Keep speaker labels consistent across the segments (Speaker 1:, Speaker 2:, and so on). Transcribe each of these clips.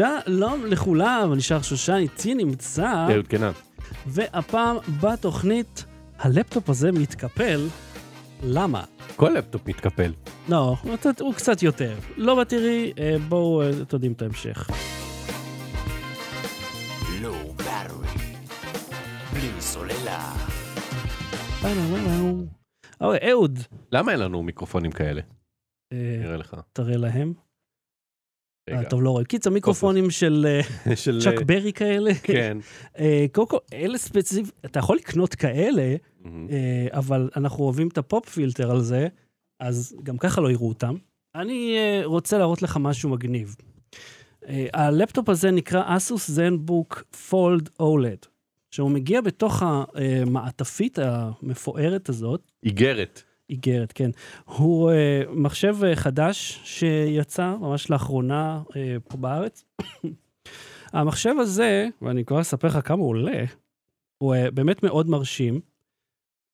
Speaker 1: שלום לכולם, אני שר שושן, איתי נמצא,
Speaker 2: אהוד קנן.
Speaker 1: והפעם בתוכנית, הלפטופ הזה מתקפל, למה?
Speaker 2: כל לפטופ מתקפל.
Speaker 1: לא, הוא קצת- הוא קצת יותר. לא בתראי, אה, בואו אה, תודעים את ההמשך.
Speaker 3: בלי סוללה.
Speaker 1: אוקיי, אהוד,
Speaker 2: למה אין לנו מיקרופונים כאלה?
Speaker 1: אה,
Speaker 2: נראה לך.
Speaker 1: תראה להם.
Speaker 2: רגע.
Speaker 1: אה, טוב, לא רואים. קיצר, מיקרופונים של אה,
Speaker 2: של...
Speaker 1: צ'אק ברי כאלה.
Speaker 2: כן.
Speaker 1: אה, קודם כל, אלה ספציפית, אתה יכול לקנות כאלה. אה, אבל אנחנו אוהבים את ה pop filter על זה, אז גם ככה לא יראו אותם. אני אה, רוצה להראות לך משהו מגניב. אה, הלפטופ הזה נקרא אסוס Zenbook Fold OLED, שהוא מגיע בתוך המעטפית המפוארת הזאת,
Speaker 2: איגרת.
Speaker 1: איגרת, כן. הוא אה, מחשב אה, חדש שיצא ממש לאחרונה אה, פה בארץ. המחשב הזה, ואני כבר אספר לך כמה הוא עולה, הוא אה, באמת מאוד מרשים.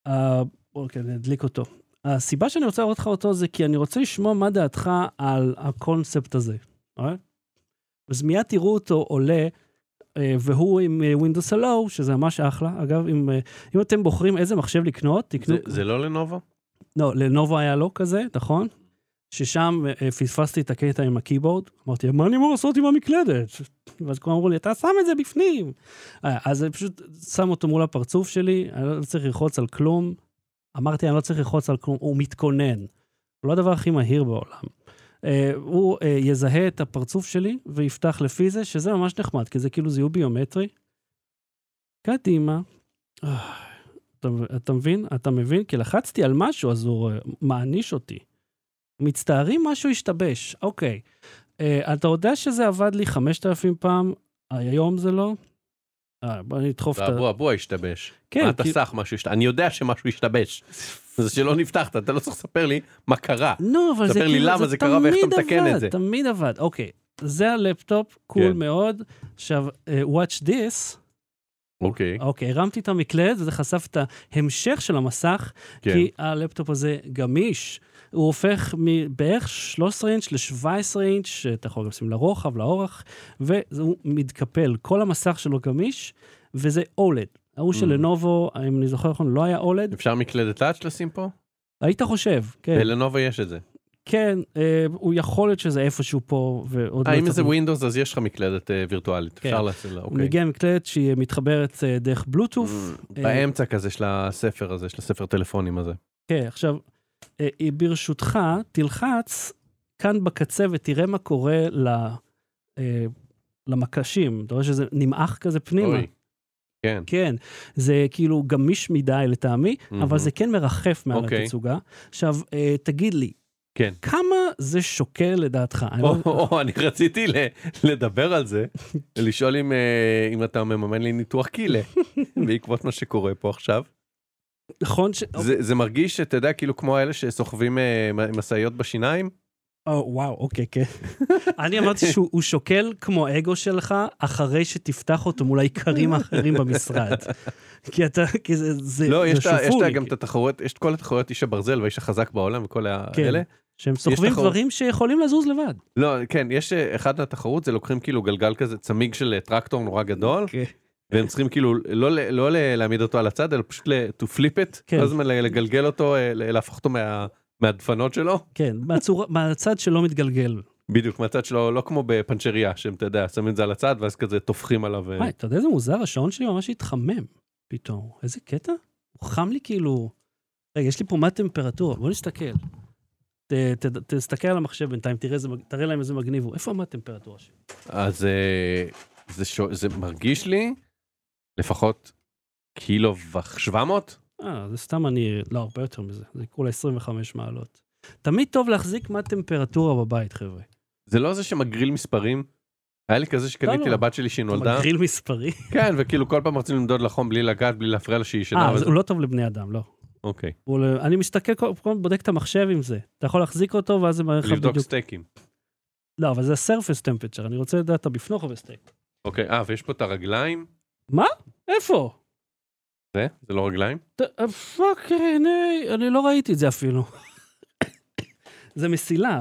Speaker 1: אה, אוקיי, אני אדליק אותו. הסיבה שאני רוצה להראות לך אותו זה כי אני רוצה לשמוע מה דעתך על הקונספט הזה. אה? אז מיד תראו אותו עולה, אה, והוא עם אה, Windows Hello, שזה ממש אחלה. אגב, אם, אה, אם אתם בוחרים איזה מחשב לקנות, תקנו...
Speaker 2: זה- זה לא לנובו?
Speaker 1: לא, לנובו היה לו כזה, נכון? ששם אה, פספסתי את הקטע עם הקeyboard, אמרתי, מה אני אמור לעשות עם המקלדת? ואז כולם אמרו לי, אתה שם את זה בפנים. אה, אז אני פשוט שם אותו מול הפרצוף שלי, אני לא צריך ללחוץ על כלום. אמרתי, אני לא צריך ללחוץ על כלום, הוא מתכונן. הוא לא הדבר הכי מהיר בעולם. אה, הוא יזהה את הפרצוף שלי ויפתח לפי זה, שזה ממש נחמד, כי זה כאילו זיהוי ביומטרי. קדימה. אתה, אתה מבין? אתה מבין? כי לחצתי על משהו, אז הוא מעניש אותי. מצטערים, משהו השתבש. אוקיי. אה, אתה יודע שזה עבד לי 5,000 פעם, היום זה לא? אה, בוא נדחוף את ה...
Speaker 2: והבוע בוע השתבש.
Speaker 1: כן,
Speaker 2: אתה
Speaker 1: כי-
Speaker 2: סח משהו השתבש? אני יודע שמשהו השתבש. זה שלא נפתחת, אתה לא צריך לספר לי מה קרה.
Speaker 1: נו, אבל זה
Speaker 2: ספר לי
Speaker 1: כאילו,
Speaker 2: למה זה קרה ואיך אתה
Speaker 1: תמיד
Speaker 2: מתקן את זה.
Speaker 1: תמיד עבד. אוקיי, זה הלפטופ, cool
Speaker 2: כן.
Speaker 1: מאוד. עכשיו, אה, watch this.
Speaker 2: אוקיי.
Speaker 1: אוקיי, הרמתי את המקלדת וזה חשף את ההמשך של המסך,
Speaker 2: כן.
Speaker 1: כי הלפטופ הזה גמיש. הוא הופך מבערך 13 אינץ' ל-17 אינץ', שאתה יכול גם לשים לרוחב, לאורך, והוא מתקפל. כל המסך שלו גמיש, וזה OLED. ההוא של
Speaker 2: Mm.
Speaker 1: לנובו, אם אני זוכר נכון, לא היה OLED.
Speaker 2: אפשר מקלדת לאץ' לשים פה?
Speaker 1: היית חושב, כן.
Speaker 2: בלנובו יש את זה.
Speaker 1: כן, אה, הוא יכול להיות שזה איפשהו פה, ועוד
Speaker 2: אה,
Speaker 1: לא
Speaker 2: אם זה ווינדוס אז יש לך מקלדת אה, וירטואלית.
Speaker 1: כן.
Speaker 2: אפשר לעשות לה,
Speaker 1: הוא
Speaker 2: אוקיי.
Speaker 1: מגיע מקלדת שהיא מתחברת אה, דרך בלוטוף.
Speaker 2: Mm, באמצע כזה של הספר הזה, של הספר טלפונים הזה.
Speaker 1: כן, עכשיו, אה, אה, ברשותך, תלחץ כאן בקצה ותראה מה קורה אה, למקשים. אתה רואה שזה נמעך כזה פנימה?
Speaker 2: כן.
Speaker 1: כן, זה כאילו גמיש מדי לטעמי, אבל. זה כן מרחף מעל
Speaker 2: אוקיי.
Speaker 1: התצוגה. עכשיו, אה, תגיד לי,
Speaker 2: כן.
Speaker 1: כמה זה שוקל לדעתך? לא-
Speaker 2: או, או, אני רציתי לדבר על זה, לשאול אם, אה, אם אתה מממן לי ניתוח קילה, בעקבות מה שקורה פה עכשיו.
Speaker 1: נכון ש...
Speaker 2: זה, זה מרגיש, אתה יודע, כאילו כמו אלה שסוחבים אה, משאיות בשיניים.
Speaker 1: או, וואו, אוקיי, כן. אני אמרתי שהוא הוא שוקל כמו האגו שלך, אחרי שתפתח אותו מול האיכרים האחרים במשרד. כי אתה, כי זה, זה,
Speaker 2: לא,
Speaker 1: זה
Speaker 2: יש, ה- יש גם את התחרויות, יש את כל התחרויות איש הברזל והאיש החזק בעולם וכל
Speaker 1: כן. שהם סוחבים. דברים שיכולים לזוז לבד.
Speaker 2: לא, כן, יש אה, אחד מהתחרות, זה לוקחים כאילו גלגל כזה, צמיג של אה, טרקטור נורא גדול,
Speaker 1: כן.
Speaker 2: והם צריכים כאילו לא, לא ל- להעמיד אותו על הצד, אלא פשוט to flip it,
Speaker 1: כן.
Speaker 2: כל הזמן לגלגל אותו, אה, להפוך אותו מה- מהדפנות שלו.
Speaker 1: כן, מהצורה, מהצד שלא מתגלגל.
Speaker 2: בדיוק מהצד שלו לא כמו בפנצ'ריה שהם אתה יודע שמים את זה על הצד ואז כזה טופחים עליו.
Speaker 1: וואי, אתה יודע איזה מוזר, השעון שלי ממש התחמם פתאום. איזה קטע? הוא חם לי כאילו... רגע, יש לי פה מה טמפרטורה, בוא נסתכל. ת, ת, תסתכל על המחשב בינתיים, תראה, איזה, תראה להם איזה מגניב הוא. איפה הטמפרטורה שלי?
Speaker 2: אז אה, זה, שו, זה מרגיש לי לפחות קילו ושבע מאות.
Speaker 1: אה, זה סתם אני, לא, הרבה יותר מזה, זה כולה 25 מעלות. תמיד טוב להחזיק מה טמפרטורה בבית, חבר'ה.
Speaker 2: זה לא זה שמגריל מספרים. היה לי כזה שקניתי
Speaker 1: לא.
Speaker 2: לבת שלי שהיא
Speaker 1: אתה
Speaker 2: נולדה.
Speaker 1: מגריל מספרי.
Speaker 2: כן וכאילו כל פעם רצינו למדוד לחום בלי לגעת בלי להפריע לה שהיא ישנה.
Speaker 1: אה, הוא לא טוב לבני אדם, לא.
Speaker 2: אוקיי.
Speaker 1: הוא לא- אני מסתכל, כל פעם בודק את המחשב עם זה. אתה יכול להחזיק אותו, ואז זה מראה לך
Speaker 2: לבדוק
Speaker 1: בדיוק.
Speaker 2: סטייקים.
Speaker 1: לא, אבל זה surface temperature, אני רוצה לדעת, אתה בפנוך או בסטייק.
Speaker 2: אוקיי אה ויש פה את הרגליים.
Speaker 1: איפה?
Speaker 2: זה זה לא רגליים.
Speaker 1: פאק, הנה, אני לא ראיתי את זה אפילו. זה מסילה.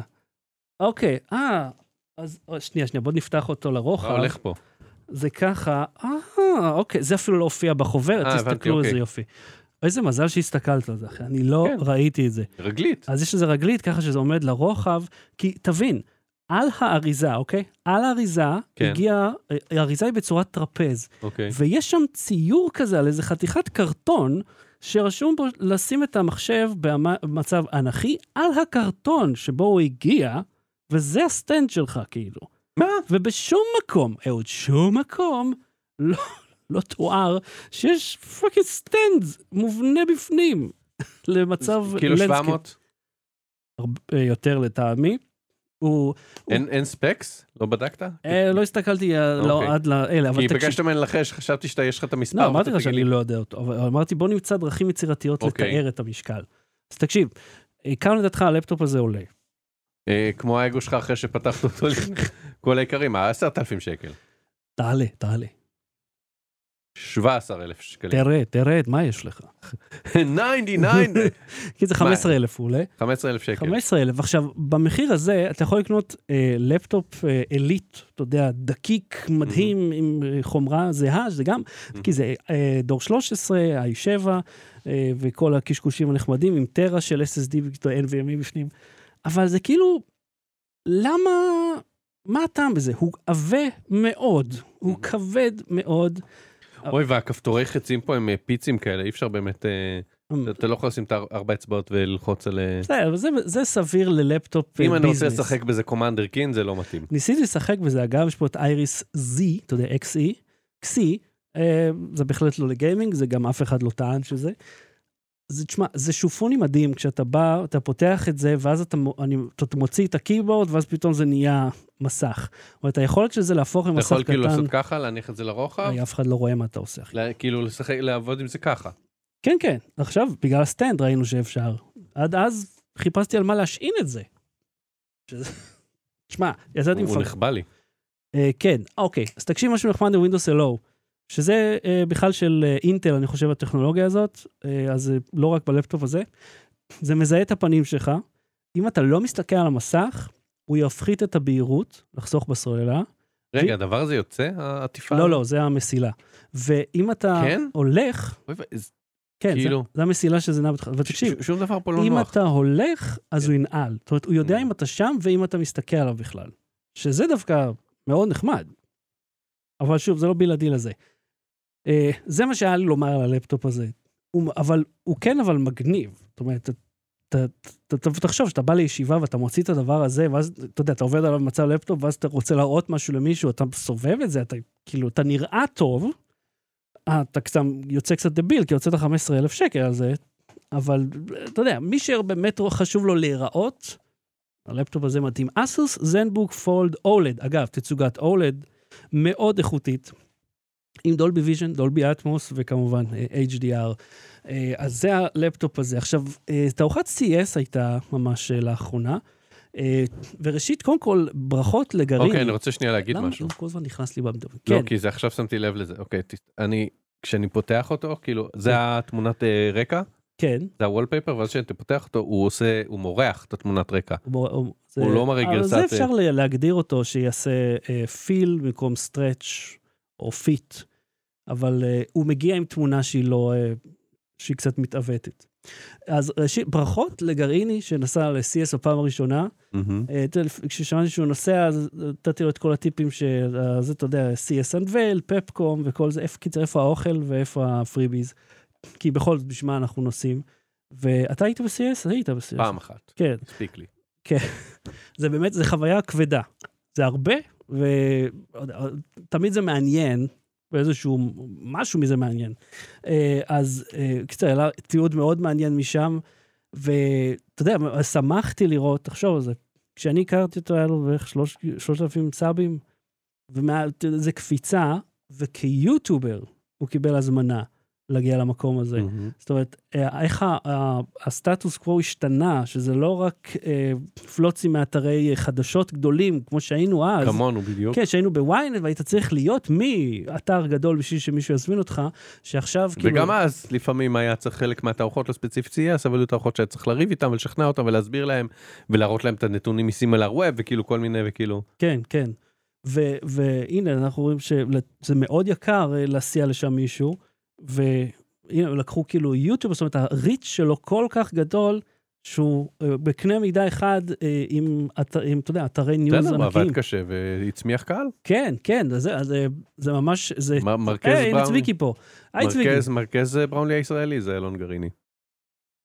Speaker 1: אוקיי, אה, אז או, שנייה, שנייה, בוא נפתח אותו לרוחב.
Speaker 2: מה הולך פה?
Speaker 1: זה ככה, אה, אוקיי, זה אפילו לא הופיע בחוברת,
Speaker 2: אה,
Speaker 1: תסתכלו איזה
Speaker 2: אוקיי.
Speaker 1: יופי. איזה מזל שהסתכלת על זה, אחי, אני לא
Speaker 2: כן.
Speaker 1: ראיתי את זה.
Speaker 2: רגלית.
Speaker 1: אז יש איזה רגלית ככה שזה עומד לרוחב, כי תבין, על האריזה, אוקיי? על האריזה
Speaker 2: כן.
Speaker 1: הגיעה, אה, האריזה היא בצורת טרפז,
Speaker 2: אוקיי.
Speaker 1: ויש שם ציור כזה על איזה חתיכת קרטון, שרשום בו לשים את המחשב במצב אנכי על הקרטון שבו הוא הגיע, וזה ה stand שלך, כאילו.
Speaker 2: מה?
Speaker 1: ובשום מקום, אהוד, שום מקום, לא, לא תואר שיש fucking stand מובנה בפנים למצב
Speaker 2: כאילו
Speaker 1: landscape.
Speaker 2: 700?
Speaker 1: הרבה יותר לטעמי. הוא,
Speaker 2: אין אין ספקס? לא בדקת?
Speaker 1: אה, לא הסתכלתי אה, לא,
Speaker 2: אוקיי.
Speaker 1: עד לאלה, אבל
Speaker 2: כי
Speaker 1: תקשיב.
Speaker 2: ביקשת ממני לנחש, חשבתי שיש לך את המספר.
Speaker 1: לא, אמרתי לך שאני. לא יודע אותו, אבל אמרתי בוא נמצא דרכים יצירתיות
Speaker 2: אוקיי.
Speaker 1: לתאר את המשקל. אז תקשיב, אה, כמה לדעתך הלפטופ הזה עולה?
Speaker 2: אה, כמו האגו שלך אחרי שפתחת אותו, כל העיקרים, עשרת אלפים שקל.
Speaker 1: תעלה, תעלה.
Speaker 2: 17 אלף שקלים.
Speaker 1: תרד, תרד, מה יש לך?
Speaker 2: 99!
Speaker 1: כי זה 15,000 הוא עולה.
Speaker 2: 15 אלף שקל.
Speaker 1: 15,000. עכשיו, במחיר הזה אתה יכול לקנות אה, לפטופ אה, elite, אתה יודע, דקיק, מדהים, עם אה, חומרה זהה, זה גם, כי זה אה, דור 13, i7, אה, וכל הקשקושים הנחמדים, עם טרה של SSD ו-NVMe בפנים. אבל זה כאילו, למה, מה הטעם בזה? הוא עבה מאוד, הוא כבד מאוד.
Speaker 2: אוי, והכפתורי חצים פה הם אה, פיצים כאלה, אי אפשר באמת, אה, אתה לא יכול לשים את הארבע אצבעות וללחוץ על... אה,
Speaker 1: בסדר, אבל זה, סביר ללפטופ אה,
Speaker 2: אם אני רוצה
Speaker 1: ביזנס.
Speaker 2: לשחק בזה קומנדר קין זה לא מתאים.
Speaker 1: ניסיתי לשחק בזה, אגב, יש פה את Iris Z, אתה יודע, XE, XE, זה בהחלט לא לגיימינג, זה גם אף אחד לא טען שזה. זה, תשמע, זה שופוני מדהים, כשאתה בא, אתה פותח את זה, ואז אתה, אני, אתה מוציא את ה keyboard, ואז פתאום זה נהיה מסך. זאת אומרת, היכולת של זה להפוך
Speaker 2: אתה
Speaker 1: ממסך
Speaker 2: יכול כאילו
Speaker 1: קטן,
Speaker 2: לעשות ככה, להניח את זה לרוחב,
Speaker 1: אף אחד לא רואה מה אתה עושה.
Speaker 2: לה- כאילו לשחק, לעבוד עם זה ככה.
Speaker 1: כן, כן, עכשיו, בגלל ה stand ראינו שאפשר. עד אז חיפשתי על מה להשעין את זה. שזה- תשמע, יצאתי
Speaker 2: הוא
Speaker 1: מפח...
Speaker 2: נחבא לי.
Speaker 1: אה, כן, אוקיי, אז תקשיב משהו נחמד ל-Windows Hello, שזה אה, בכלל של אה, אינטל, אני חושב, הטכנולוגיה הזאת, אה, אז זה לא רק בלפטופ הזה, זה מזהה את הפנים שלך. אם אתה לא מסתכל על המסך, הוא יפחית את הבהירות, לחסוך בסוללה.
Speaker 2: רגע, הדבר הזה יוצא, העטיפה?
Speaker 1: לא, לא, זה המסילה. ואם אתה
Speaker 2: כן?
Speaker 1: הולך, כן,
Speaker 2: כאילו-
Speaker 1: זה, זה המסילה שזה נע בתחילת, ותקשיב,
Speaker 2: ש- שום דבר פה לא
Speaker 1: אם
Speaker 2: נוח.
Speaker 1: אתה הולך, אז
Speaker 2: כן.
Speaker 1: הוא ינעל. זאת אומרת, הוא יודע
Speaker 2: Mm.
Speaker 1: אם אתה שם ואם אתה מסתכל עליו בכלל. שזה דווקא מאוד נחמד. אבל שוב, זה לא בלעדי לזה. אה, זה מה שהיה לי לומר על הלפטופ הזה. הוא, אבל הוא כן אבל מגניב. זאת אומרת, אתה, אתה, אתה, תחשוב שאתה בא לישיבה ואתה מוציא את הדבר הזה, ואז, אתה יודע, אתה עובד עליו במצב לפטופ, ואז אתה רוצה להראות משהו למישהו, אתה סובב את זה, אתה כאילו, אתה נראה טוב, אה, אתה קצת, יוצא קצת דביל, כי הוצאת 15,000 שקל על זה, אבל אתה יודע, מי שבאמת חשוב לו להיראות, הלפטופ הזה מתאים. אסוס Zenbook Fold OLED, אגב, תצוגת OLED מאוד איכותית, עם Dolby Vision, Dolby Atmos וכמובן אה, HDR. אה, אז זה הלפטופ הזה. עכשיו, אה, תערוכת CES הייתה ממש לאחרונה, וראשית, קודם כל, ברכות לגרעין.
Speaker 2: אוקיי, אני רוצה שנייה להגיד
Speaker 1: למה
Speaker 2: משהו.
Speaker 1: למה כל הזמן נכנס לי במדבר?
Speaker 2: לא,
Speaker 1: כן,
Speaker 2: כי זה עכשיו שמתי לב לזה. אוקיי, ת- אני, כשאני פותח אותו, כאילו, זה התמונת אה, רקע,
Speaker 1: כן.
Speaker 2: זה הוולפייפר, ואז כשאתה פותח אותו, הוא עושה, הוא מורח את התמונת רקע.
Speaker 1: הוא, הוא, זה,
Speaker 2: הוא לא מראה
Speaker 1: אבל
Speaker 2: גרסת,
Speaker 1: זה
Speaker 2: אה,
Speaker 1: אפשר להגדיר אותו שיעשה פיל במקום סטרץ' או פיט, אבל uh, הוא מגיע עם תמונה שהיא לא, uh, שהיא קצת מתעוותת. אז ראשית, ברכות לגרעיני שנסע ל-CS בפעם הראשונה. לפ- כששמעתי שהוא נוסע, אז נתתי לו את כל הטיפים של, זה, אתה יודע, CS אנדבל, פפקום וכל זה, איפה, קיצר, איפה האוכל ואיפה הפריביז. כי בכל זאת, בשביל מה אנחנו נוסעים. ואתה היית ב-CS? היית ב-CS.
Speaker 2: פעם אחת,
Speaker 1: כן.
Speaker 2: הספיק לי.
Speaker 1: זה באמת, זה חוויה כבדה. זה הרבה, ותמיד זה מעניין, ואיזשהו, משהו מזה מעניין. אה, אז אה, קיצר, היה תיעוד מאוד מעניין משם, ואתה יודע, שמחתי לראות, תחשוב על זה, כשאני הכרתי אותו היה לו בערך שלוש- שלושת אלפים סאבים, וזה קפיצה, וכיוטיובר הוא קיבל הזמנה להגיע למקום הזה.
Speaker 2: מהמם.
Speaker 1: זאת אומרת, אה, איך ה- ה- הסטטוס קוו השתנה, שזה לא רק אה, פלוצים מאתרי אה, חדשות גדולים, כמו שהיינו אז.
Speaker 2: כמונו בדיוק.
Speaker 1: כן, שהיינו בוויינט והיית צריך להיות מאתר גדול בשביל שמישהו יזמין אותך, שעכשיו כאילו...
Speaker 2: וגם אז לפעמים היה צריך חלק מהתערוכות לא ספציפית CS אבל היו תערוכות שהיה צריך לריב איתם ולשכנע אותם ולהסביר להם ולהראות להם את הנתונים מסימלר ווב וכאילו כל מיני וכאילו
Speaker 1: כן, כן. ו- והנה, אנחנו רואים שזה מאוד יקר אה, להסיע לשם מישהו, והנה, לקחו כאילו יוטיוב, זאת אומרת, הריץ' שלו כל כך גדול, שהוא אה, בקנה מידה אחד אה, עם, עם, אתה יודע, אתרי ניוז
Speaker 2: בסדר,
Speaker 1: ענקיים.
Speaker 2: עבד קשה והצמיח קהל.
Speaker 1: כן, כן, אז זה, אז זה, זה ממש, זה...
Speaker 2: מ- מרכז
Speaker 1: היי, הנה
Speaker 2: בראונלי,
Speaker 1: צביקי פה. היי צביקי.
Speaker 2: מרכז מרכז בראונלי הישראלי זה אלון גרעיני.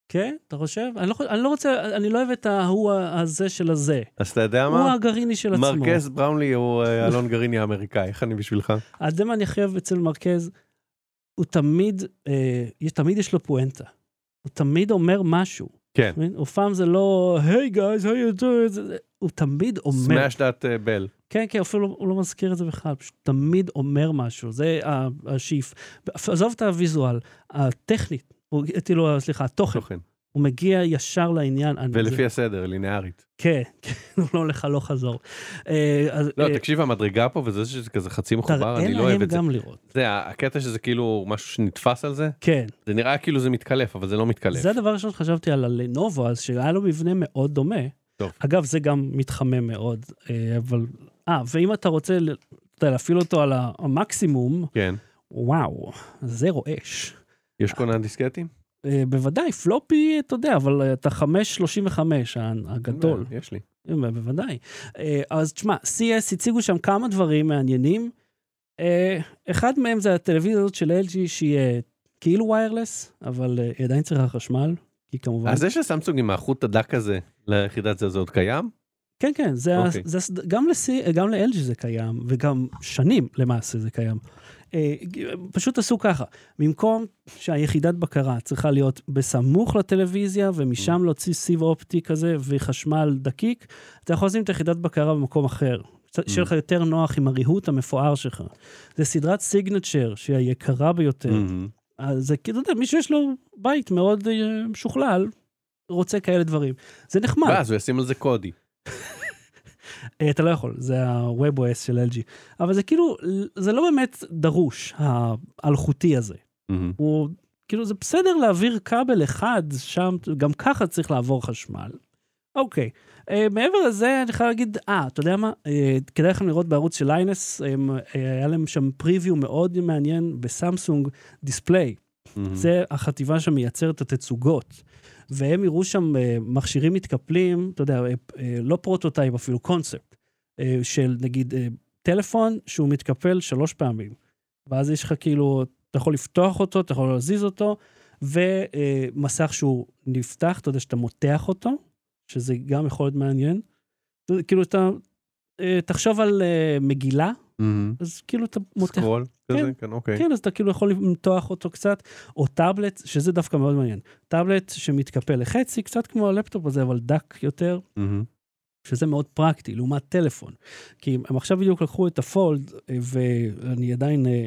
Speaker 1: כן, אתה חושב? אני לא, אני לא רוצה, אני לא אוהב את ההוא הזה של הזה.
Speaker 2: אז אתה יודע
Speaker 1: הוא
Speaker 2: מה?
Speaker 1: הגרעיני של עצמו.
Speaker 2: מרכז בראונלי הוא אה, אלון גרעיני האמריקאי, איך אני בשבילך?
Speaker 1: אז זה מה אני חייב אצל מרכז, הוא תמיד, אה, תמיד יש לו פואנטה. הוא תמיד אומר משהו.
Speaker 2: כן.
Speaker 1: הוא פעם זה לא, היי גייז, doing? זה- הוא תמיד אומר.
Speaker 2: סמאש דאט בל.
Speaker 1: כן, כן, אפילו הוא לא מזכיר את זה בכלל, פשוט תמיד אומר משהו. זה השאיף. עזוב את הוויזואל, הטכנית, כאילו, סליחה, התוכן,
Speaker 2: תוכן.
Speaker 1: הוא מגיע ישר לעניין. אני- זה-
Speaker 2: ולפי הסדר, לינארית.
Speaker 1: כן, כן, לא הולך הלוך חזור. אה, אז,
Speaker 2: לא,
Speaker 1: אה,
Speaker 2: תקשיב, המדרגה פה וזה שזה כזה חצי מחובר,
Speaker 1: תראה
Speaker 2: אני לא אוהב
Speaker 1: להם
Speaker 2: את זה.
Speaker 1: גם לראות.
Speaker 2: זה הקטע שזה כאילו משהו שנתפס על זה,
Speaker 1: כן.
Speaker 2: זה נראה כאילו זה מתקלף, אבל זה לא מתקלף.
Speaker 1: זה הדבר הראשון שחשבתי על הלנובו אז, שהיה לו מבנה מאוד דומה.
Speaker 2: טוב.
Speaker 1: אגב, זה גם מתחמם מאוד, אה, אבל... אה, ואם אתה רוצה להפעיל אותו על המקסימום,
Speaker 2: כן.
Speaker 1: וואו, זה רועש.
Speaker 2: יש כונן דיסקטים?
Speaker 1: אה, בוודאי, פלופי, אתה יודע, אבל אה, אתה 535 ה- הגדול.
Speaker 2: יש לי.
Speaker 1: אה, בוודאי. אה, אז תשמע, CS הציגו שם כמה דברים מעניינים. אה, אחד מהם זה הטלוויזיה הזאת של LG שהיא אה, כאילו ויירלס, אבל אה, היא עדיין צריכה חשמל, כי כמובן...
Speaker 2: אז זה שסמסונג עם החוט הדק הזה ליחידת זה, זה עוד קיים?
Speaker 1: כן, כן, זה, okay.
Speaker 2: אוקיי.
Speaker 1: זה, גם ל-LG זה קיים, וגם שנים למעשה זה קיים. אה, פשוט עשו ככה, במקום שהיחידת בקרה צריכה להיות בסמוך לטלוויזיה, ומשם להוציא סיב אופטי כזה וחשמל דקיק, אתה יכול לשים את היחידת בקרה במקום אחר. שיהיה לך יותר נוח עם הריהוט המפואר שלך. זה סדרת סיגנצ'ר, שהיא היקרה ביותר.
Speaker 2: מהמם.
Speaker 1: אז זה כאילו, אתה יודע, מי שיש לו בית מאוד אה, משוכלל, רוצה כאלה דברים. זה נחמד.
Speaker 2: ואז הוא ישים על זה קודי.
Speaker 1: אה, אתה לא יכול, זה ה-WebOS של LG. אבל זה כאילו, זה לא באמת דרוש, האלחוטי הזה.
Speaker 2: מהמם.
Speaker 1: הוא, כאילו, זה בסדר להעביר כבל אחד שם, גם ככה צריך לעבור חשמל. אוקיי. אה, מעבר לזה, אני חייב להגיד, אה, אתה יודע מה? אה, כדאי לכם לראות בערוץ של ליינס, הם, אה, היה להם שם פריוויו מאוד מעניין בסמסונג display.
Speaker 2: מהמם.
Speaker 1: זה החטיבה שמייצרת את התצוגות. והם יראו שם אה, מכשירים מתקפלים, אתה יודע, אה, אה, לא prototype, אפילו קונספט, של נגיד טלפון שהוא מתקפל שלוש פעמים. ואז יש לך כאילו, אתה יכול לפתוח אותו, אתה יכול להזיז אותו, ומסך שהוא נפתח, אתה יודע שאתה מותח אותו, שזה גם יכול להיות מעניין. כאילו אתה, תחשוב על מגילה,
Speaker 2: מהמם.
Speaker 1: אז כאילו אתה מותח
Speaker 2: scroll כזה, כן, אוקיי.
Speaker 1: כן, אז אתה כאילו יכול למתוח אותו קצת, או טאבלט, שזה דווקא מאוד מעניין. טאבלט שמתקפל לחצי, קצת כמו הלפטופ הזה, אבל דק יותר,
Speaker 2: מהמם.
Speaker 1: שזה מאוד פרקטי, לעומת טלפון. כי הם עכשיו בדיוק לקחו את ה Fold, אה, ואני עדיין אה,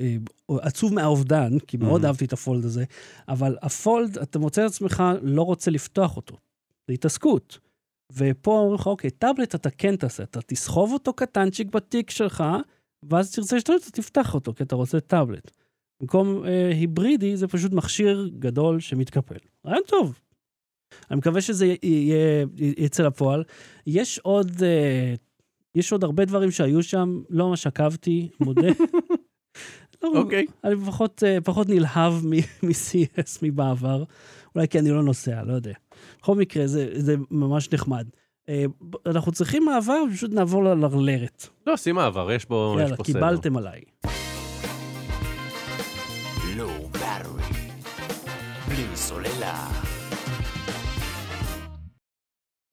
Speaker 1: אה, עצוב מהאובדן, כי מאוד
Speaker 2: Mhm.
Speaker 1: אהבתי את ה Fold הזה, אבל ה Fold, אתה מוצא את עצמך לא רוצה לפתוח אותו. זה התעסקות. ופה אומרים לך, אוקיי, טאבלט אתה כן תעשה, אתה תסחוב אותו קטנצ'יק בתיק שלך, ואז תרצה להשתמש, אתה תפתח אותו, כי אתה רוצה טאבלט. במקום אה, היברידי, זה פשוט מכשיר גדול שמתקפל. רעיון טוב. אני מקווה שזה יהיה, יצא לפועל. יש עוד, אה, יש עוד הרבה דברים שהיו שם, לא ממש עקבתי, מודה. לא,
Speaker 2: אוקיי.
Speaker 1: אני פחות, אה, פחות נלהב מ-CS מבעבר, אולי כי אני לא נוסע, לא יודע. בכל מקרה, זה, זה ממש נחמד. אה, אנחנו צריכים מעבר, פשוט נעבור ללרלרת.
Speaker 2: לא, שים מעבר, יש פה יש
Speaker 1: יאללה,
Speaker 2: סדר.
Speaker 1: קיבלתם עליי.
Speaker 3: סוללה.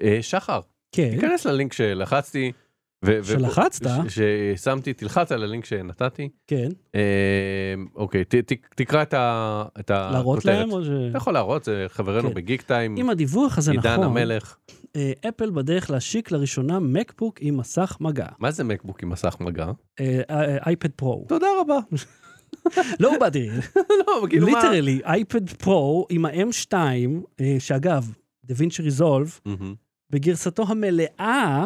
Speaker 2: אה, שחר,
Speaker 1: כן,
Speaker 2: תיכנס ללינק שלחצתי. ו-
Speaker 1: שלחצת?
Speaker 2: ששמתי, תלחץ על הלינק שנתתי.
Speaker 1: כן.
Speaker 2: אה, אוקיי, ת- ת- תקרא את ה- את
Speaker 1: להראות
Speaker 2: הכותרת.
Speaker 1: להם או ש...
Speaker 2: אתה יכול להראות, זה חברנו
Speaker 1: כן.
Speaker 2: ב Geektime,
Speaker 1: אם הדיווח הזה
Speaker 2: עידן
Speaker 1: נכון,
Speaker 2: המלך.
Speaker 1: אה, אפל בדרך להשיק לראשונה MacBook עם מסך מגע.
Speaker 2: מה זה MacBook עם מסך מגע?
Speaker 1: אה, אה, iPad Pro.
Speaker 2: תודה רבה. לא, כאילו מה...
Speaker 1: literally, iPad Pro עם ה-M2, אה, שאגב, DaVinci
Speaker 2: Resolve.
Speaker 1: בגרסתו המלאה,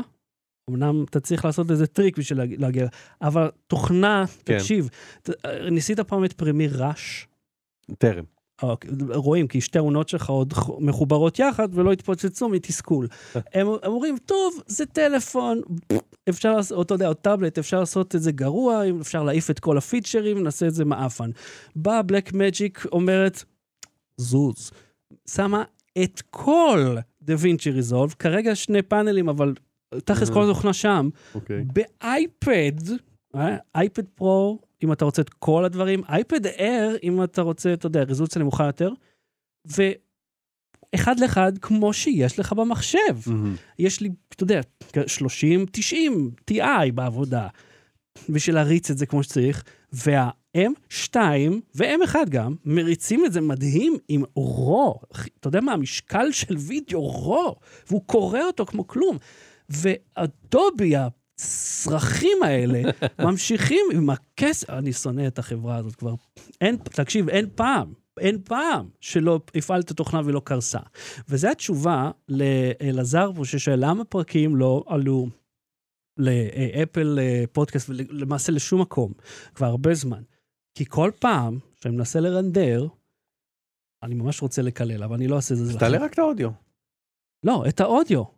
Speaker 1: אמנם אתה צריך לעשות איזה טריק בשביל להג- להגיע, אבל תוכנה,
Speaker 2: כן.
Speaker 1: תקשיב, ניסית פעם את Premiere Rush?
Speaker 2: טרם.
Speaker 1: אוקיי, רואים, כי שתי עונות שלך עוד מחוברות יחד ולא התפוצצו מתסכול. הם הם אומרים, טוב, זה טלפון, אפשר לעשות, אתה יודע, או טאבלט, אפשר לעשות את זה גרוע, אפשר להעיף את כל הפיצ'רים, נעשה את זה מעפן. באה Blackmagic, אומרת, זוז, שמה את כל דה וינצ'י ריזולב, כרגע שני פאנלים, אבל תכלס כל התוכנה שם,
Speaker 2: אוקיי.
Speaker 1: באייפד, אה, אייפד פרו, אם אתה רוצה את כל הדברים, אייפד אייר, אם אתה רוצה, אתה יודע, רזולוציה נמוכה יותר, ואחד לאחד, כמו שיש לך במחשב.
Speaker 2: מהמם.
Speaker 1: יש לי, אתה יודע, 30, 90 TI בעבודה, בשביל להריץ את זה כמו שצריך, וה-M2 ו-M1 גם, מריצים את זה מדהים עם רו. אתה יודע מה, המשקל של וידאו רו, והוא קורא אותו כמו כלום. ואדובי, הצרכים האלה, ממשיכים עם הכסף, אני שונא את החברה הזאת כבר. אין, תקשיב, אין פעם, אין פעם שלא הפעלת תוכנה ולא קרסה. וזו התשובה לאלעזר פה ששואל למה פרקים לא עלו לאפל אה, פודקאסט ולמעשה לשום מקום כבר הרבה זמן. כי כל פעם שאני מנסה לרנדר, אני ממש רוצה לקלל, אבל אני לא אעשה את זה.
Speaker 2: אז תעלה רק את האודיו.
Speaker 1: לא, את האודיו.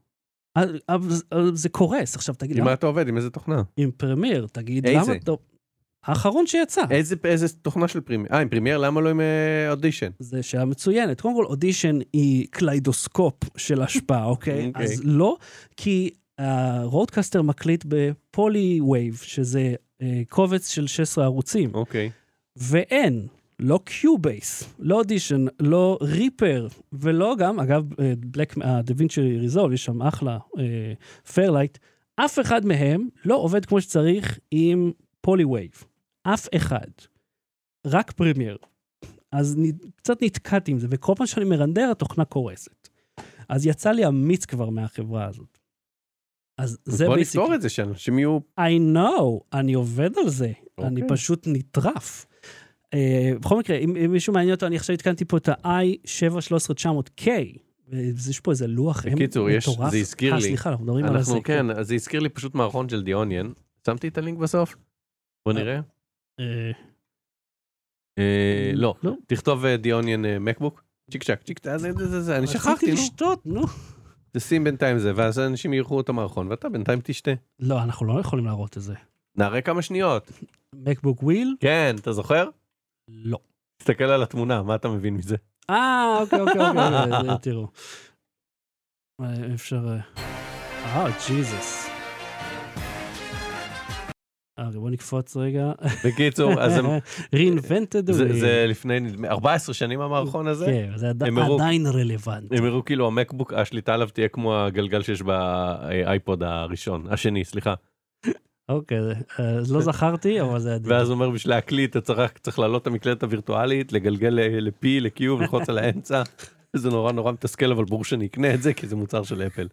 Speaker 1: זה- קורס. עכשיו תגיד,
Speaker 2: עם מה אתה עובד? עם איזה תוכנה?
Speaker 1: עם Premiere, תגיד,
Speaker 2: איזה?
Speaker 1: למה אתה... האחרון שיצא.
Speaker 2: איזה איזה תוכנה של Premiere? אה, עם Premiere? למה לא עם אה, אודישן?
Speaker 1: זה שאלה מצוינת. קודם כל, אודישן היא קליידוסקופ של השפעה, אוקיי?
Speaker 2: אוקיי.
Speaker 1: אז לא, כי ה RODECaster מקליט ב poly wave, שזה אה, קובץ של 16 ערוצים,
Speaker 2: אוקיי.
Speaker 1: ואין, לא Cubase, לא אודישן, לא Reaper, ולא גם, אגב, Black, DaVinci Resolve, יש שם אחלה Fairlight, אף אחד מהם לא עובד כמו שצריך עם poly wave. אף אחד. רק Premiere. אז נ- קצת נתקעתי עם זה, וכל פעם שאני מרנדר, התוכנה קורסת. אז יצא לי אמיץ כבר מהחברה הזאת. אז זה
Speaker 2: בוא
Speaker 1: basically-
Speaker 2: נפתור את זה, שאנשים יהיו...
Speaker 1: I know, אני עובד על זה. אני
Speaker 2: אוקיי.
Speaker 1: פשוט נטרף. אה, בכל מקרה, אם, אם מישהו מעניין אותו, אני עכשיו התקנתי פה את ה-i7-13-900K. ויש פה איזה לוח
Speaker 2: בקיצור, יש-
Speaker 1: מטורף.
Speaker 2: זה הזכיר
Speaker 1: אה,
Speaker 2: לי.
Speaker 1: סליחה, אנחנו מדברים על זה.
Speaker 2: כן, אז זה הזכיר לי פשוט מערכון של דיוניאן. שמתי את הלינק בסוף? בוא
Speaker 1: אה,
Speaker 2: נראה.
Speaker 1: אה,
Speaker 2: אה, לא,
Speaker 1: לא.
Speaker 2: תכתוב דיוניאן מקבוק. צ'יק צ'אק, צ'יק צ'אק, זה זה אני שכחתי,
Speaker 1: רציתי
Speaker 2: נו.
Speaker 1: לשתות, נו.
Speaker 2: תשים בינתיים זה, ואז אנשים יראו את המערכון, ואתה בינתיים תשתה.
Speaker 1: לא, אנחנו לא יכולים להראות את זה.
Speaker 2: נראה כמה שניות.
Speaker 1: MacBook Wheel?
Speaker 2: כן, אתה זוכר?
Speaker 1: לא.
Speaker 2: תסתכל על התמונה, מה אתה מבין מזה?
Speaker 1: אה, אוקיי, אוקיי, אוקיי, זה- תראו. אה, אפשר... אה, ג'יזוס. אה, בוא נקפוץ רגע.
Speaker 2: בקיצור, אז הם-
Speaker 1: reinvented
Speaker 2: זה-. זה לפני נדמה- 14 שנים המערכון הזה.
Speaker 1: כן, זה עדיין רלוונטי.
Speaker 2: הם הראו כאילו המקבוק, השליטה עליו תהיה כמו הגלגל שיש באייפוד הראשון, השני, סליחה.
Speaker 1: אוקיי, אה, אז לא זכרתי, אבל זה עדיין.
Speaker 2: ואז הוא אומר בשביל להקליט אתה צריך צריך להעלות את המקלדת הווירטואלית, לגלגל ל-P, ל-Q, ללחוץ על האמצע. זה נורא נורא מתסכל אבל ברור שאני אקנה את זה כי זה מוצר של אפל.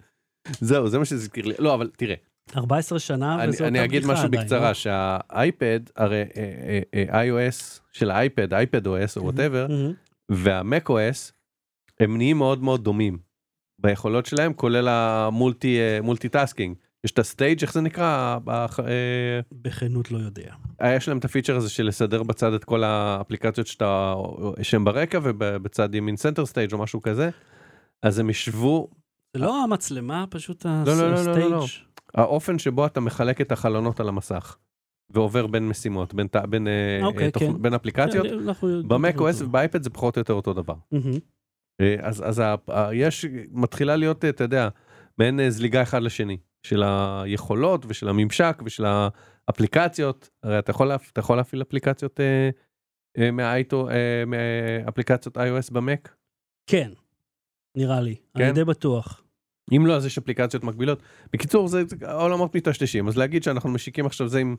Speaker 2: זהו זה מה שזה הזכיר לי לא אבל תראה
Speaker 1: 14 שנה,
Speaker 2: אני,
Speaker 1: וזו
Speaker 2: אני
Speaker 1: אותה
Speaker 2: אגיד משהו
Speaker 1: עדיין,
Speaker 2: בקצרה
Speaker 1: לא?
Speaker 2: שה iPad הרי אה, אה, iOS של ה iPad iPadOS או whatever
Speaker 1: מהמם.
Speaker 2: וה macOS הם נהיים מאוד מאוד דומים ביכולות שלהם כולל ה multi אה, multitasking יש את ה Stage איך זה נקרא אה,
Speaker 1: בכנות לא יודע.
Speaker 2: יש להם את הפיצ'ר הזה של לסדר בצד את כל האפליקציות שאתה שהם ברקע ובצד ימין Center Stage או משהו כזה. אז הם ישבו
Speaker 1: זה לא המצלמה, פשוט
Speaker 2: לא, לא, לא, לא, לא.
Speaker 1: הסטייג'.
Speaker 2: האופן שבו אתה מחלק את החלונות על המסך ועובר בין משימות בין, בין, אה,
Speaker 1: אוקיי,
Speaker 2: אה, תוכנ-
Speaker 1: כן.
Speaker 2: בין אפליקציות במק
Speaker 1: אנחנו-
Speaker 2: OS ובאייפד זה פחות או יותר אותו דבר.
Speaker 1: מהמם.
Speaker 2: אה, אז אז ה- יש מתחילה להיות אה, אתה יודע מעין אה, זליגה אחד לשני של היכולות ושל הממשק ושל האפליקציות הרי אתה יכול אתה יכול להפעיל אפליקציות אה, אה, מהאייטו אה, מאפליקציות iOS במק
Speaker 1: כן, נראה לי. אני
Speaker 2: כן?
Speaker 1: די בטוח.
Speaker 2: אם לא אז יש אפליקציות מקבילות בקיצור זה זה- העולמות מטשטשים אז להגיד שאנחנו משיקים עכשיו זה עם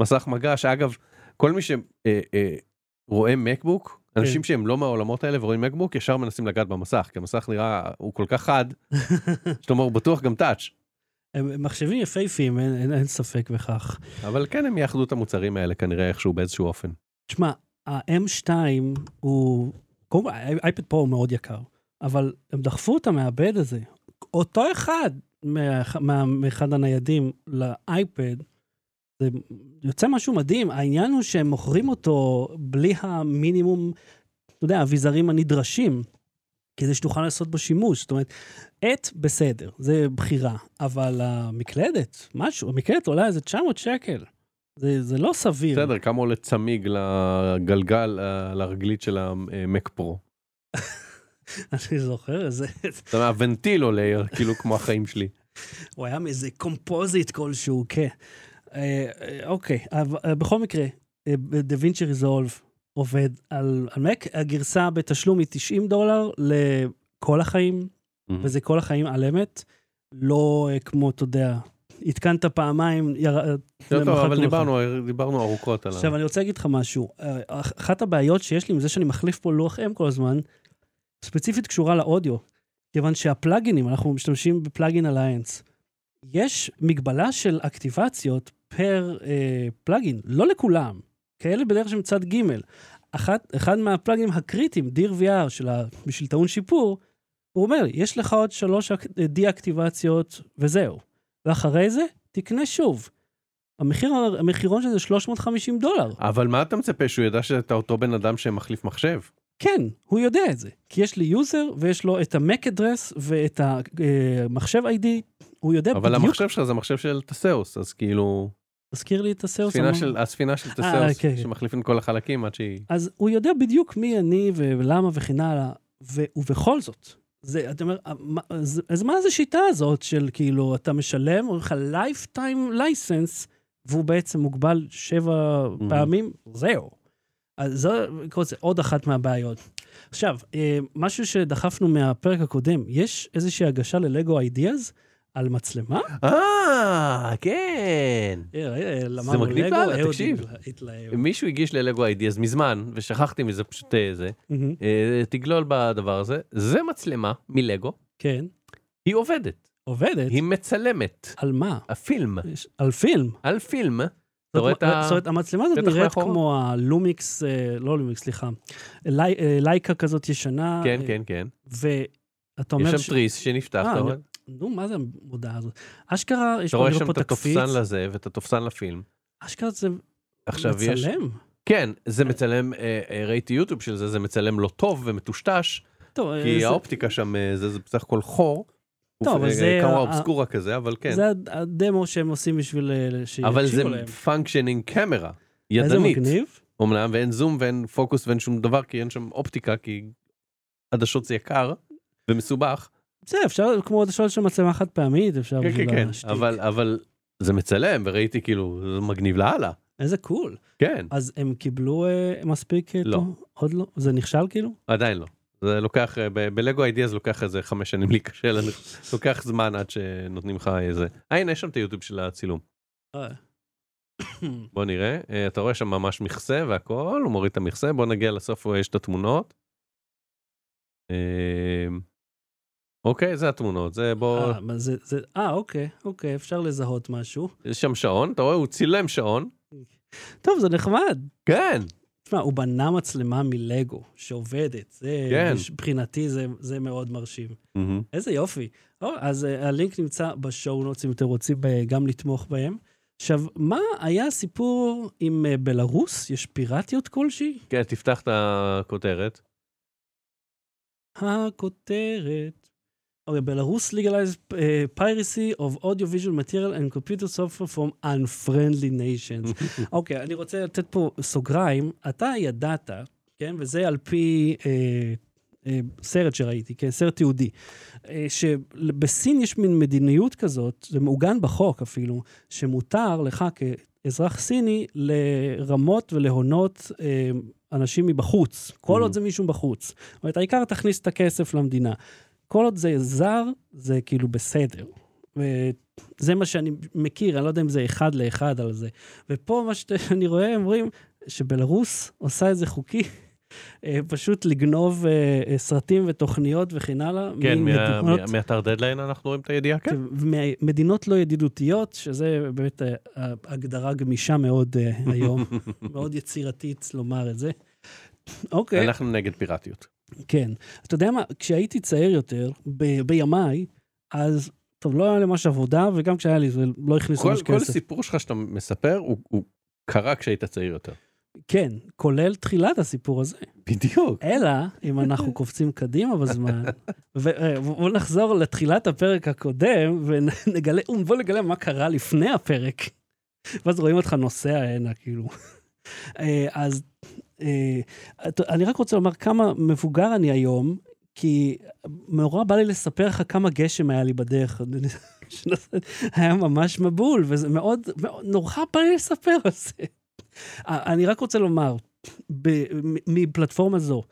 Speaker 2: מסך מגע שאגב כל מי שרואה מקבוק אנשים שהם לא מהעולמות האלה ורואים מקבוק ישר מנסים לגעת במסך כי המסך נראה הוא כל כך חד. שאתה אומר הוא בטוח גם טאץ'
Speaker 1: הם מחשבים יפהפיים, אין- אין אין ספק בכך.
Speaker 2: אבל כן הם יאחדו את המוצרים האלה כנראה איכשהו באיזשהו אופן.
Speaker 1: תשמע, ה-M2 הוא, קודם כל, האייפד פרו הוא מאוד יקר, אבל הם דחפו את המעבד הזה, אותו אחד מה- מה- מאחד הניידים לאייפד, זה יוצא משהו מדהים. העניין הוא שהם מוכרים אותו בלי המינימום, אתה יודע, האביזרים הנדרשים, כדי שתוכל לעשות בו שימוש. זאת אומרת, עט, בסדר, זה בחירה, אבל המקלדת, משהו, המקלדת עולה איזה 900 שקל. זה, זה לא סביר.
Speaker 2: בסדר, כמה עולה צמיג לגלגל, אה, לרגלית של ה Mac Pro?
Speaker 1: אני זוכר, זה,
Speaker 2: אתה יודע, הוונטיל עולה כאילו כמו החיים שלי.
Speaker 1: הוא היה מאיזה קומפוזיט כלשהו, כן. אה, אה, אוקיי, אה, בכל מקרה, DaVinci Resolve עובד על, על Mac, הגרסה בתשלום היא 90 דולר לכל החיים, וזה כל החיים על אמת, לא כמו, אתה יודע, התקנת פעמיים, יר...
Speaker 2: זה טוב,
Speaker 1: למחק
Speaker 2: אבל. דיברנו, דיברנו ארוכות על ה...
Speaker 1: עכשיו, אני רוצה להגיד לך משהו. אחת הבעיות שיש לי עם זה שאני מחליף פה לוח אם כל הזמן, ספציפית קשורה לאודיו. כיוון שהפלאגינים, אנחנו משתמשים בפלאגין אליינס, יש מגבלה של אקטיבציות פר אה, פלאגין, לא לכולם, כאלה בדרך של מצד ג'. אחת, אחד מהפלאגינים הקריטיים, דיר VR, של ה, בשביל טעון שיפור, הוא אומר, יש לך עוד שלוש אק- די-אקטיבציות וזהו. ואחרי זה, תקנה שוב. המחיר, המחירון של זה 350 דולר.
Speaker 2: אבל מה אתה מצפה, שהוא ידע שאתה אותו בן אדם שמחליף מחשב?
Speaker 1: כן, הוא יודע את זה. כי יש לי יוזר ויש לו את ה- MAC address ואת המחשב ID, הוא יודע
Speaker 2: אבל
Speaker 1: בדיוק.
Speaker 2: המחשב שלך זה מחשב של תזאוס, אז כאילו,
Speaker 1: תזכיר לי את תזאוס.
Speaker 2: הספינה
Speaker 1: המ-
Speaker 2: של- הספינה של
Speaker 1: אה,
Speaker 2: תזאוס,
Speaker 1: כן.
Speaker 2: שמחליפים את כל החלקים עד שהיא...
Speaker 1: אז הוא יודע בדיוק מי אני ולמה וכן הלאה, ו- ובכל זאת, זה, אתה אומר, מה- אז אז מה זה שיטה הזאת של כאילו, אתה משלם, אומרים לך lifetime license, והוא בעצם מוגבל שבע
Speaker 2: Mhm.
Speaker 1: פעמים, זהו. אז זו זה עוד אחת מהבעיות. עכשיו, אה, משהו שדחפנו מהפרק הקודם, יש איזושהי הגשה ללגו אידיאז על מצלמה?
Speaker 2: אה, כן.
Speaker 1: אה, אה, למדנו
Speaker 2: מגניב לאללה, תקשיב. מישהו הגיש ללגו אידיאז מזמן, ושכחתי מזה פשוט זה. תגלול בדבר הזה. זה מצלמה מלגו,
Speaker 1: כן,
Speaker 2: היא עובדת,
Speaker 1: עובדת.
Speaker 2: היא מצלמת.
Speaker 1: על מה?
Speaker 2: הפילם,
Speaker 1: על פילם.
Speaker 2: על פילם. אתה רואה את ה...
Speaker 1: זאת אומרת, המצלמה הזאת נראית? כמו הלומיקס, אה, לא לומיקס, סליחה, לי- אה, לייקה כזאת ישנה.
Speaker 2: כן,
Speaker 1: אה,
Speaker 2: כן, כן.
Speaker 1: ואתה
Speaker 2: יש
Speaker 1: אומר,
Speaker 2: שם
Speaker 1: ש-
Speaker 2: תריס שנפתח, אתה רואה?
Speaker 1: נו, מה זה המודעה הזאת? אשכרה, יש
Speaker 2: אתה
Speaker 1: פה
Speaker 2: רואה
Speaker 1: לראות
Speaker 2: שם
Speaker 1: פה
Speaker 2: את התופסן לזה ואת התופסן לפילם.
Speaker 1: אשכרה זה
Speaker 2: עכשיו יש...
Speaker 1: מצלם.
Speaker 2: כן, זה מצלם, ראיתי יוטיוב של זה, זה מצלם לא טוב ומטושטש,
Speaker 1: טוב,
Speaker 2: כי
Speaker 1: זה-
Speaker 2: האופטיקה שם זה זה בסך הכל חור.
Speaker 1: טוב, אבל
Speaker 2: אה,
Speaker 1: זה
Speaker 2: כמה
Speaker 1: ה-
Speaker 2: אובסקורה כזה, אבל כן.
Speaker 1: זה הד- הדמו שהם עושים בשביל אה, שיקשיבו
Speaker 2: אבל זה
Speaker 1: להם.
Speaker 2: פונקשנינג קמרה,
Speaker 1: איזה
Speaker 2: ידנית.
Speaker 1: מגניב.
Speaker 2: אומנם, ואין זום ואין פוקוס ואין שום דבר, כי אין שם אופטיקה, כי עדשות זה יקר ומסובך.
Speaker 1: זה אפשר, כמו עדשות של מצלמה חד פעמית, אפשר
Speaker 2: כן, כן,
Speaker 1: בשביל
Speaker 2: כן,
Speaker 1: השטיק.
Speaker 2: אבל, אבל זה מצלם, וראיתי כאילו, זה מגניב לאללה.
Speaker 1: איזה קול.
Speaker 2: כן,
Speaker 1: אז הם קיבלו אה, מספיק...
Speaker 2: לא.
Speaker 1: עוד לא? זה נכשל כאילו?
Speaker 2: עדיין לא. זה לוקח, אה, בלגו אידיאז לוקח איזה חמש שנים להיכשל, לוקח זמן עד שנותנים לך איזה... אה, הנה, יש שם את היוטיוב של הצילום.
Speaker 1: אה.
Speaker 2: בוא נראה, אה, אתה רואה שם ממש מכסה והכל, הוא מוריד את המכסה, בוא נגיע לסוף, יש את התמונות. אוקיי, זה התמונות, זה בוא...
Speaker 1: אה, אוקיי, אוקיי, אפשר לזהות משהו.
Speaker 2: יש שם שעון, אתה רואה, הוא צילם שעון.
Speaker 1: טוב, זה נחמד.
Speaker 2: כן.
Speaker 1: תשמע, הוא בנה מצלמה מלגו, שעובדת. זה,
Speaker 2: כן.
Speaker 1: מבחינתי זה, זה מאוד מרשים.
Speaker 2: מהמם.
Speaker 1: איזה יופי. או, אז uh, הלינק נמצא בשואו נוטס אם אתם רוצים uh, גם לתמוך בהם. עכשיו, מה היה הסיפור עם uh, בלרוס? יש פיראטיות כלשהי?
Speaker 2: כן, תפתח את הכותרת.
Speaker 1: הכותרת. אוקיי, בלרוס legalized uh, piracy of audio-visual material and computer software from unfriendly nations. אוקיי, אני רוצה לתת פה סוגריים. אתה ידעת, כן, וזה על פי אה, אה, סרט שראיתי, כן, סרט תיעודי, אה, שבסין יש מין מדיניות כזאת, זה מעוגן בחוק אפילו, שמותר לך כאזרח סיני לרמות ולהונות אה, אנשים מבחוץ, כל
Speaker 2: Mhm.
Speaker 1: עוד זה מישהו בחוץ. זאת אומרת, העיקר תכניס את הכסף למדינה. כל עוד זה זר, זה כאילו בסדר. וזה מה שאני מכיר, אני לא יודע אם זה אחד לאחד על זה. ופה מה שאני רואה, אומרים שבלרוס עושה את זה חוקי, אה, פשוט לגנוב אה, אה, סרטים ותוכניות וכן הלאה.
Speaker 2: כן,
Speaker 1: ממדינות-
Speaker 2: מאתר דדליין אנחנו רואים את הידיעה? כן.
Speaker 1: מדינות לא ידידותיות, שזה באמת הגדרה גמישה מאוד היום, מאוד יצירתית לומר את זה. אוקיי.
Speaker 2: אנחנו נגד פיראטיות.
Speaker 1: כן. אתה יודע מה, כשהייתי צעיר יותר, ב- בימיי, אז, טוב, לא היה לי ממש עבודה, וגם כשהיה לי, זה לא הכניס
Speaker 2: כל,
Speaker 1: ממש
Speaker 2: כל
Speaker 1: כסף.
Speaker 2: סיפור שלך שאתה מספר הוא, הוא קרה כשהיית צעיר יותר.
Speaker 1: כן, כולל תחילת הסיפור הזה.
Speaker 2: בדיוק.
Speaker 1: אלא, אם אנחנו קופצים קדימה בזמן, ובואו נחזור לתחילת הפרק הקודם, ונגלה, בואו נגלה מה קרה לפני הפרק. ואז רואים אותך נוסע הנה, כאילו. אה, אז אה, אני רק רוצה לומר כמה מבוגר אני היום, כי מאורע בא לי לספר לך כמה גשם היה לי בדרך. היה ממש מבול, וזה מאוד, מאוד נורא בא לי לספר על זה. אה, אני רק רוצה לומר, מפלטפורמה זו,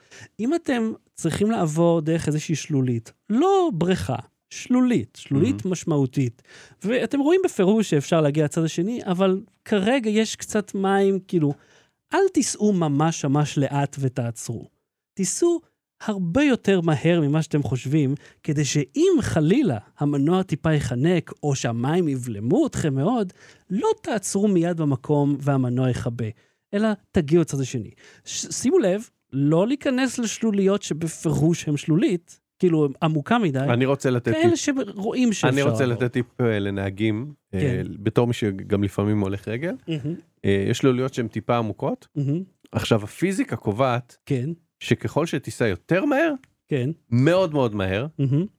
Speaker 1: אם אתם צריכים לעבור דרך איזושהי שלולית, לא בריכה, שלולית, שלולית
Speaker 2: Mhm.
Speaker 1: משמעותית, ואתם רואים בפירוש שאפשר להגיע לצד השני, אבל כרגע יש קצת מים, כאילו, אל תיסעו ממש ממש לאט ותעצרו. תיסעו הרבה יותר מהר ממה שאתם חושבים, כדי שאם חלילה המנוע טיפה ייחנק, או שהמים יבלמו אתכם מאוד, לא תעצרו מיד במקום והמנוע יכבה, אלא תגיעו לצד השני. ש- שימו לב, לא להיכנס לשלוליות שבפירוש הן שלולית, כאילו עמוקה מדי,
Speaker 2: אני רוצה לתת טיפ.
Speaker 1: כאלה שרואים שאפשר.
Speaker 2: אני רוצה. לתת טיפ אה, לנהגים, אה,
Speaker 1: כן.
Speaker 2: בתור מי שגם לפעמים הולך רגל. אה, יש לוליות שהן טיפה עמוקות. עכשיו, הפיזיקה קובעת
Speaker 1: כן,
Speaker 2: שככל שתיסע יותר מהר,
Speaker 1: כן,
Speaker 2: מאוד מאוד מהר,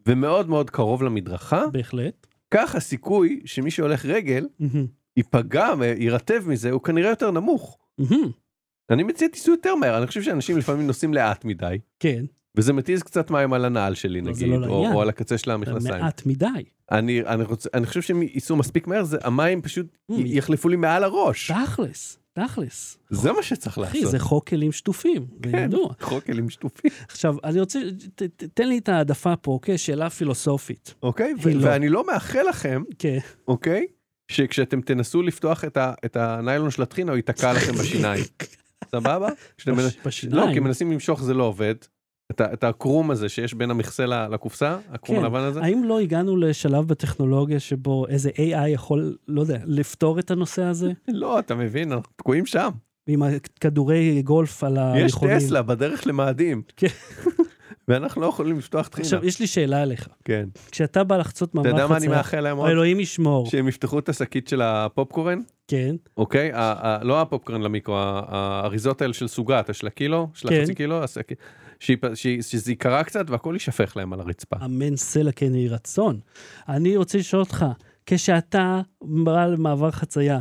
Speaker 2: ומאוד מאוד קרוב למדרכה,
Speaker 1: בהחלט.
Speaker 2: כך הסיכוי שמי שהולך רגל ייפגע, יירטב מזה, הוא כנראה יותר נמוך. אני מציע תיסעו יותר מהר, אני חושב שאנשים לפעמים נוסעים לאט מדי,
Speaker 1: כן,
Speaker 2: וזה מתיז קצת מים על הנעל שלי
Speaker 1: לא, זה
Speaker 2: נגיד,
Speaker 1: לא
Speaker 2: או. או על הקצה של
Speaker 1: זה
Speaker 2: המכנסיים.
Speaker 1: מעט מדי.
Speaker 2: אני, אני, רוצה, אני חושב שהם ייסעו מספיק מהר, זה, המים פשוט
Speaker 1: Mm.
Speaker 2: י- יחלפו לי מעל הראש.
Speaker 1: תכלס, תכלס.
Speaker 2: זה מה שצריך לעשות.
Speaker 1: אחי, זה חוק כלים שטופים, זה
Speaker 2: כן,
Speaker 1: ידוע.
Speaker 2: חוק כלים שטופים.
Speaker 1: עכשיו, אני רוצה, ת, ת, תן לי את העדפה פה, אוקיי? שאלה פילוסופית.
Speaker 2: אוקיי? ו-
Speaker 1: לא.
Speaker 2: ואני לא מאחל לכם,
Speaker 1: כן.
Speaker 2: אוקיי? שכשאתם תנסו לפתוח את, ה, את הניילון של הטחינה, הוא ייתקע לכם בשיניים. סבבה? לא,
Speaker 1: בשיניים.
Speaker 2: כי מנסים למשוך זה לא עובד. את, את הקרום הזה שיש בין המכסה לקופסה, הקרום
Speaker 1: כן.
Speaker 2: הלבן הזה.
Speaker 1: האם לא הגענו לשלב בטכנולוגיה שבו איזה AI יכול, לא יודע, לפתור את הנושא הזה?
Speaker 2: לא, אתה מבין, אנחנו תקועים שם.
Speaker 1: עם הכדורי גולף על
Speaker 2: יש
Speaker 1: ההליכונים?
Speaker 2: טסלה בדרך למאדים.
Speaker 1: כן.
Speaker 2: ואנחנו לא יכולים לפתוח טחינה.
Speaker 1: עכשיו, יש לי שאלה אליך.
Speaker 2: כן.
Speaker 1: כשאתה בא לחצות מעבר
Speaker 2: אתה. יודע מה אני מאחל להם עוד?
Speaker 1: אלוהים ישמור.
Speaker 2: שהם יפתחו את השקית של הפופקורן,
Speaker 1: כן,
Speaker 2: אוקיי? לא הפופקורן למיקרו, האריזות האלה של סוגת, של הקילו, של
Speaker 1: כן.
Speaker 2: החצי קילו, השקית- שזה ייקרע קצת והכל יישפך להם על הרצפה.
Speaker 1: אמן סלע כן יהי רצון. אני רוצה לשאול אותך, כשאתה בא למעבר חצייה,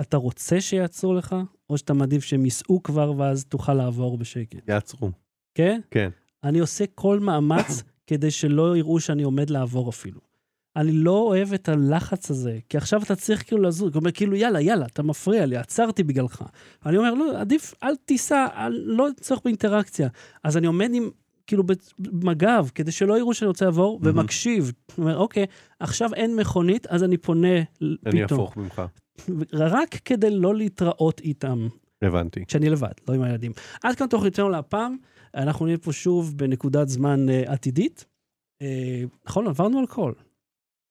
Speaker 1: אתה רוצה שיעצרו לך, או שאתה מעדיף שהם ייסעו כבר ואז תוכל לעבור בשקט?
Speaker 2: יעצרו.
Speaker 1: כן?
Speaker 2: כן.
Speaker 1: אני עושה כל מאמץ כדי שלא יראו שאני עומד לעבור אפילו. אני לא אוהב את הלחץ הזה, כי עכשיו אתה צריך כאילו לזוז, הוא אומר כאילו יאללה, יאללה, אתה מפריע לי, עצרתי בגללך. אני אומר, לא, עדיף, אל תיסע, אל, לא צורך באינטראקציה. אז אני עומד עם, כאילו, במג"ב, כדי שלא יראו שאני רוצה לעבור,
Speaker 2: מהמם.
Speaker 1: ומקשיב. הוא אומר, אוקיי, עכשיו אין מכונית, אז אני פונה
Speaker 2: אני
Speaker 1: פתאום.
Speaker 2: אפוך ממך.
Speaker 1: רק כדי לא להתראות איתם.
Speaker 2: הבנתי.
Speaker 1: כשאני לבד, לא עם הילדים. עד כאן תוכניתנו להפעם, אנחנו נהיה פה שוב בנקודת זמן uh, עתידית. Uh, נכון, עברנו על הכל.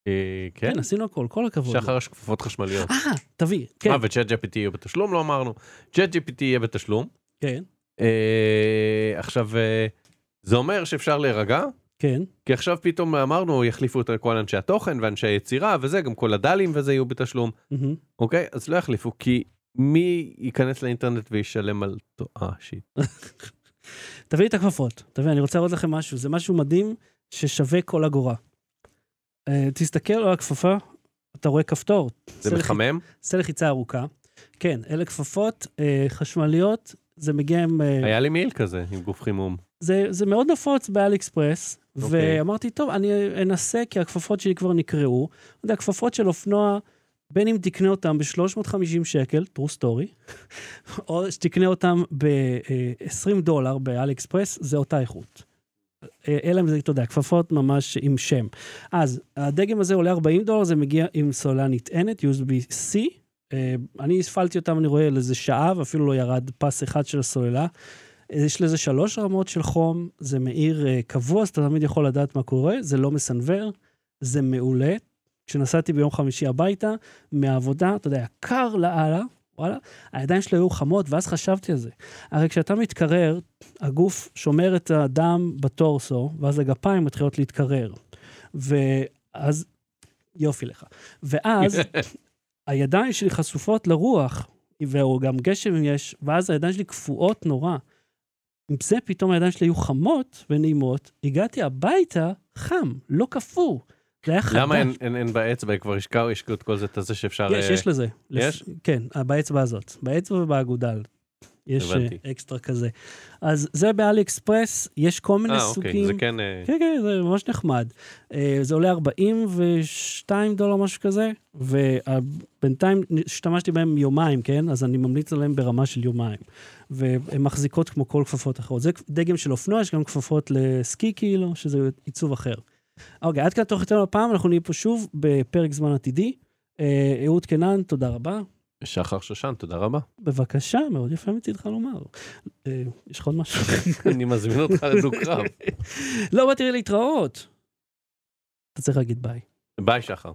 Speaker 2: אה, כן?
Speaker 1: כן, עשינו הכל, כל הכבוד.
Speaker 2: שחר יש כפפות חשמליות.
Speaker 1: אה, תביא, כן,
Speaker 2: אה, וצ'אט GPT יהיה בתשלום, לא אמרנו. צ'אט GPT יהיה בתשלום.
Speaker 1: כן,
Speaker 2: אה, עכשיו, אה, זה אומר שאפשר להירגע,
Speaker 1: כן,
Speaker 2: כי עכשיו פתאום אמרנו יחליפו את כל אנשי התוכן ואנשי היצירה וזה, גם כל הדלים וזה יהיו בתשלום. אוקיי? אז לא יחליפו, כי מי ייכנס לאינטרנט וישלם על... אה, שיט.
Speaker 1: תביא לי את הכפפות. תביא, אני רוצה להראות לכם משהו, זה משהו מדהים ששווה כל אגורה. Uh, תסתכל על הכפפה, אתה רואה כפתור.
Speaker 2: זה
Speaker 1: עושה לח-
Speaker 2: מחמם?
Speaker 1: עושה לחיצה ארוכה. כן, אלה כפפות uh, חשמליות, זה מגיע עם... uh,
Speaker 2: היה לי מעיל כזה עם גוף חימום.
Speaker 1: זה, זה מאוד נפוץ באלי אקספרס,
Speaker 2: אוקיי.
Speaker 1: ואמרתי, טוב, אני אנסה, כי הכפפות שלי כבר נקראו. אתה יודע, הכפפות של אופנוע, בין אם תקנה אותם ב-350 שקל, true story, או שתקנה אותם ב-20 דולר באלי אקספרס, זה אותה איכות. אה, אלא אם זה, אתה יודע, כפפות ממש עם שם. אז הדגם הזה עולה 40 דולר, זה מגיע עם סוללה נטענת, USB-C. אה, אני הפעלתי אותם, אני רואה, לאיזה שעה, ואפילו לא ירד פס אחד של הסוללה. יש לזה שלוש רמות של חום, זה מאיר uh, קבוע, אז אתה תמיד יכול לדעת מה קורה, זה לא מסנוור, זה מעולה. כשנסעתי ביום חמישי הביתה, מהעבודה, אתה יודע, קר לאללה, וואלה, הידיים שלי היו חמות, ואז חשבתי על זה. הרי כשאתה מתקרר, הגוף שומר את הדם בטורסו, ואז הגפיים מתחילות להתקרר. ואז, יופי לך. ואז הידיים שלי חשופות לרוח, וגם גשם אם יש, ואז הידיים שלי קפואות נורא. עם זה פתאום הידיים שלי היו חמות ונעימות, הגעתי הביתה חם, לא קפוא.
Speaker 2: למה אין- אין אין באצבע, כבר השקעו, השקיעו את כל זה, את זה שאפשר...
Speaker 1: יש,
Speaker 2: אה,
Speaker 1: יש לזה.
Speaker 2: יש?
Speaker 1: כן, באצבע הזאת. באצבע ובאגודל. יש אה,
Speaker 2: הבנתי.
Speaker 1: אקסטרה כזה. אז זה באלי אקספרס, יש כל מיני
Speaker 2: אה, אוקיי,
Speaker 1: סוגים.
Speaker 2: זה כן... אה,
Speaker 1: כן, כן, זה ממש נחמד. זה עולה 42 דולר, משהו כזה, ובינתיים השתמשתי בהם יומיים, כן? אז אני ממליץ עליהם ברמה של יומיים. והן מחזיקות כמו כל כפפות אחרות. זה דגם של אופנוע, יש גם כפפות לסקי כאילו, שזה עיצוב אחר. אוקיי, עד כאן תוכניתנו הפעם, אנחנו נהיה פה שוב בפרק זמן עתידי. אה, אהוד קנן, תודה רבה.
Speaker 2: שחר שושן, תודה רבה.
Speaker 1: בבקשה, מאוד יפה מצידך לומר. אה, יש לך עוד משהו?
Speaker 2: אני מזמין אותך לדו-קרב.
Speaker 1: לא באתי להתראות. אתה צריך להגיד ביי.
Speaker 2: ביי, שחר.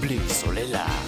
Speaker 3: בלי סוללה.